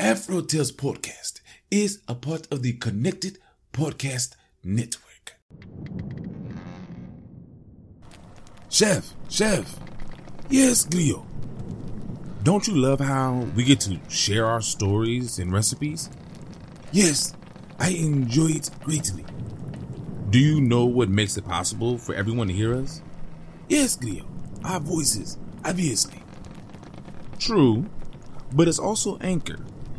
Afro Tales Podcast is a part of the Connected Podcast Network. Chef, Chef. Yes, Glio. Don't you love how we get to share our stories and recipes? Yes, I enjoy it greatly. Do you know what makes it possible for everyone to hear us? Yes, Glio. Our voices, obviously. True, but it's also Anchor,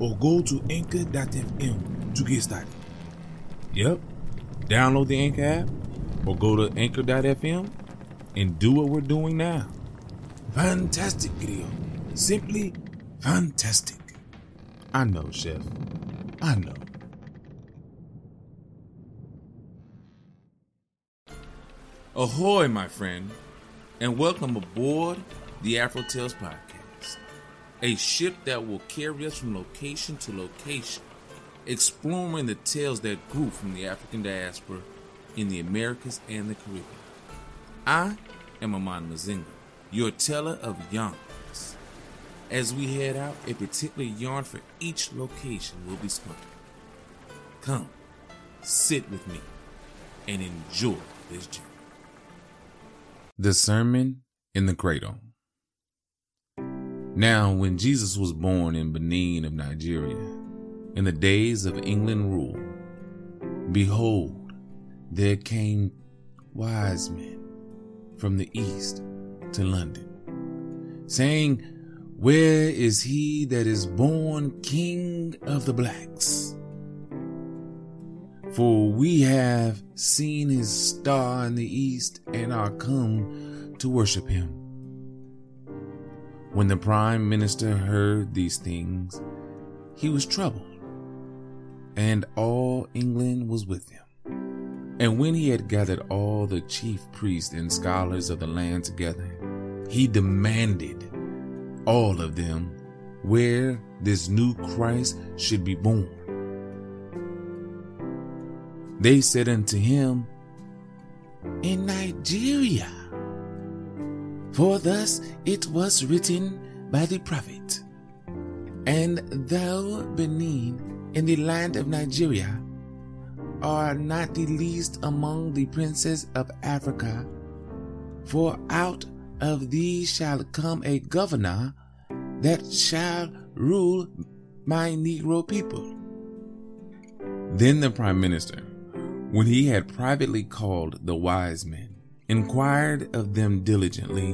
or go to anchor.fm to get started. Yep. Download the Anchor app or go to anchor.fm and do what we're doing now. Fantastic video. Simply fantastic. I know, Chef. I know. Ahoy, my friend, and welcome aboard the Afro Tales Podcast, a ship that will carry us from location to location, exploring the tales that grew from the African diaspora in the Americas and the Caribbean. I am Amon Mazinga, your teller of yarns. As we head out, a particular yarn for each location will be spun. Come, sit with me, and enjoy this journey. The Sermon in the Cradle. Now, when Jesus was born in Benin of Nigeria, in the days of England rule, behold, there came wise men from the east to London, saying, Where is he that is born King of the blacks? For we have seen his star in the east and are come to worship him. When the prime minister heard these things, he was troubled, and all England was with him. And when he had gathered all the chief priests and scholars of the land together, he demanded all of them where this new Christ should be born. They said unto him, In Nigeria. For thus it was written by the prophet, And thou, Benin, in the land of Nigeria, are not the least among the princes of Africa, for out of thee shall come a governor that shall rule my Negro people. Then the prime minister, when he had privately called the wise men, inquired of them diligently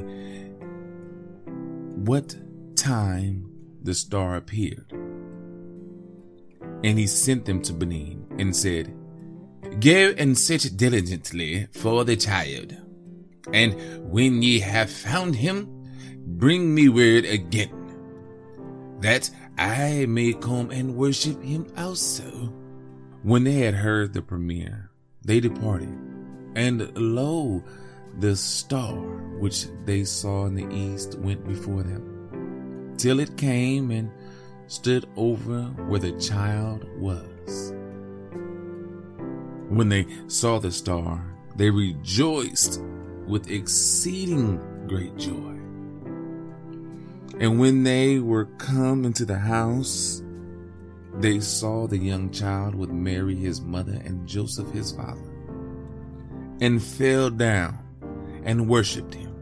what time the star appeared. And he sent them to Benin and said, Go and search diligently for the child, and when ye have found him, bring me word again, that I may come and worship him also. When they had heard the premier, they departed, and lo, the star which they saw in the east went before them, till it came and stood over where the child was. When they saw the star, they rejoiced with exceeding great joy. And when they were come into the house, they saw the young child with Mary his mother and Joseph his father, and fell down and worshipped him.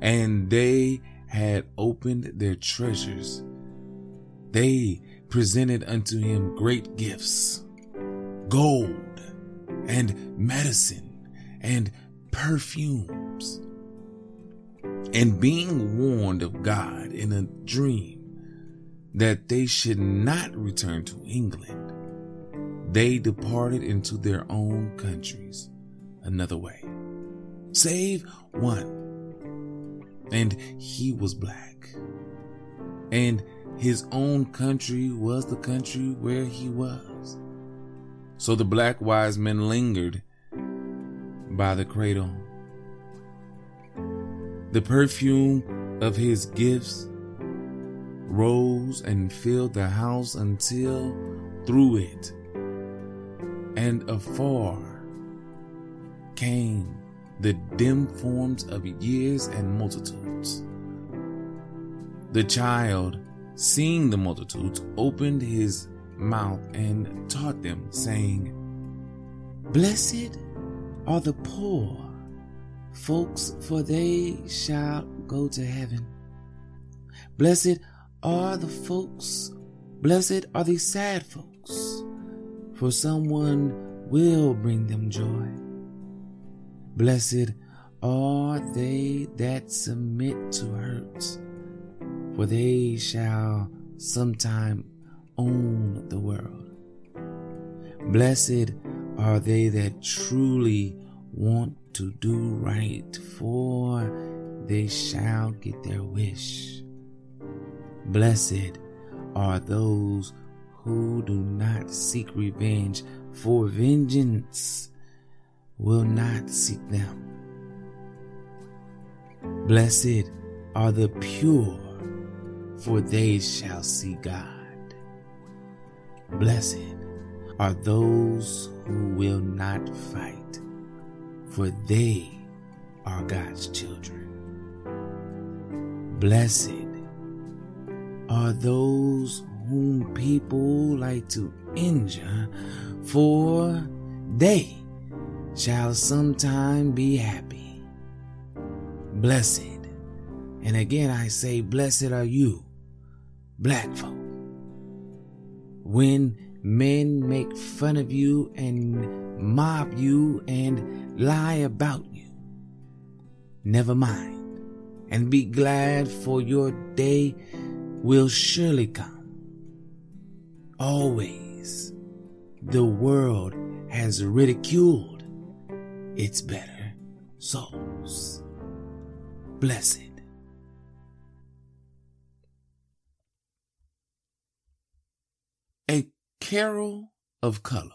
And they had opened their treasures. They presented unto him great gifts gold and medicine and perfumes. And being warned of God in a dream that they should not return to England, they departed into their own countries another way, save one. And he was black. And his own country was the country where he was. So the black wise men lingered by the cradle. The perfume of his gifts rose and filled the house until through it and afar came the dim forms of years and multitudes. The child, seeing the multitudes, opened his mouth and taught them, saying, Blessed are the poor folks, for they shall go to heaven. Blessed are the folks, blessed are the sad folks, for someone will bring them joy. Blessed are they that submit to hurts, for they shall sometime own the world. Blessed are they that truly want to do right, for they shall get their wish. Blessed are those who do not seek revenge, for vengeance will not seek them. Blessed are the pure, for they shall see God. Blessed are those who will not fight, for they are God's children. Blessed are those whom people like to injure, for they shall sometime be happy. Blessed, and again I say, blessed are you, black folk. When men make fun of you and mob you and lie about you, never mind, and be glad for your day will surely come. Always, the world has ridiculed its better souls. Blessed. A carol of color.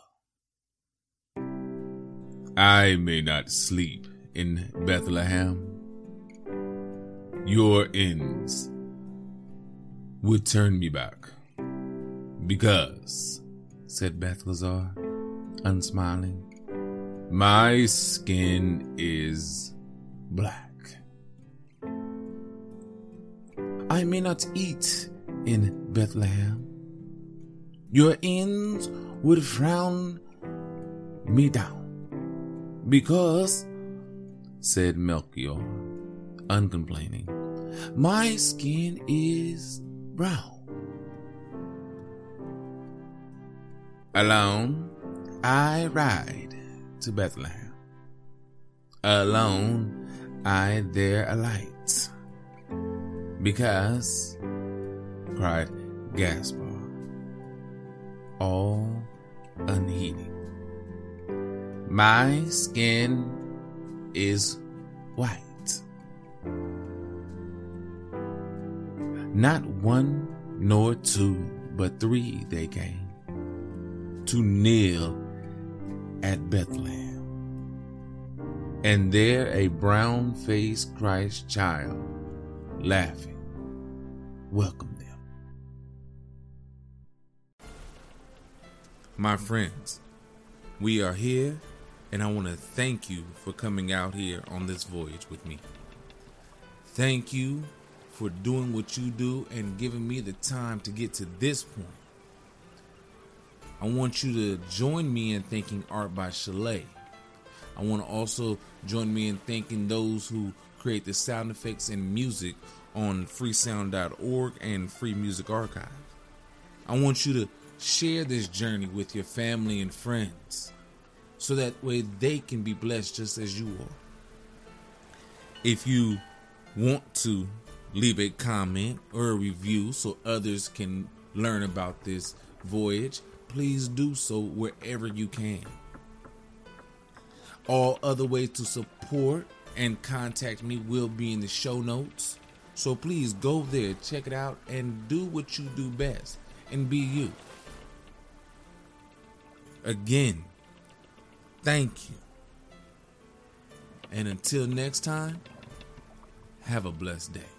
I may not sleep in Bethlehem. Your ends would turn me back. Because, said Balthazar, unsmiling, my skin is black. I may not eat in Bethlehem. Your ends would frown me down. Because, said Melchior, uncomplaining, my skin is brown. Alone, I ride to Bethlehem. Alone, I there alight. Because, cried Gaspar, all unheeding, my skin is white. Not one nor two, but three they came to kneel at Bethlehem. And there a brown faced Christ child, laughing, welcomed them. My friends, we are here, and I want to thank you for coming out here on this voyage with me. Thank you for doing what you do and giving me the time to get to this point. I want you to join me in thanking Art by Chalet. I want to also join me in thanking those who create the sound effects and music on freesound.org and Free Music Archive. I want you to share this journey with your family and friends so that way they can be blessed just as you are. If you want to leave a comment or a review so others can learn about this voyage, please do so wherever you can. All other ways to support and contact me will be in the show notes. So please go there, check it out, and do what you do best and be you. Again, thank you. And until next time, have a blessed day.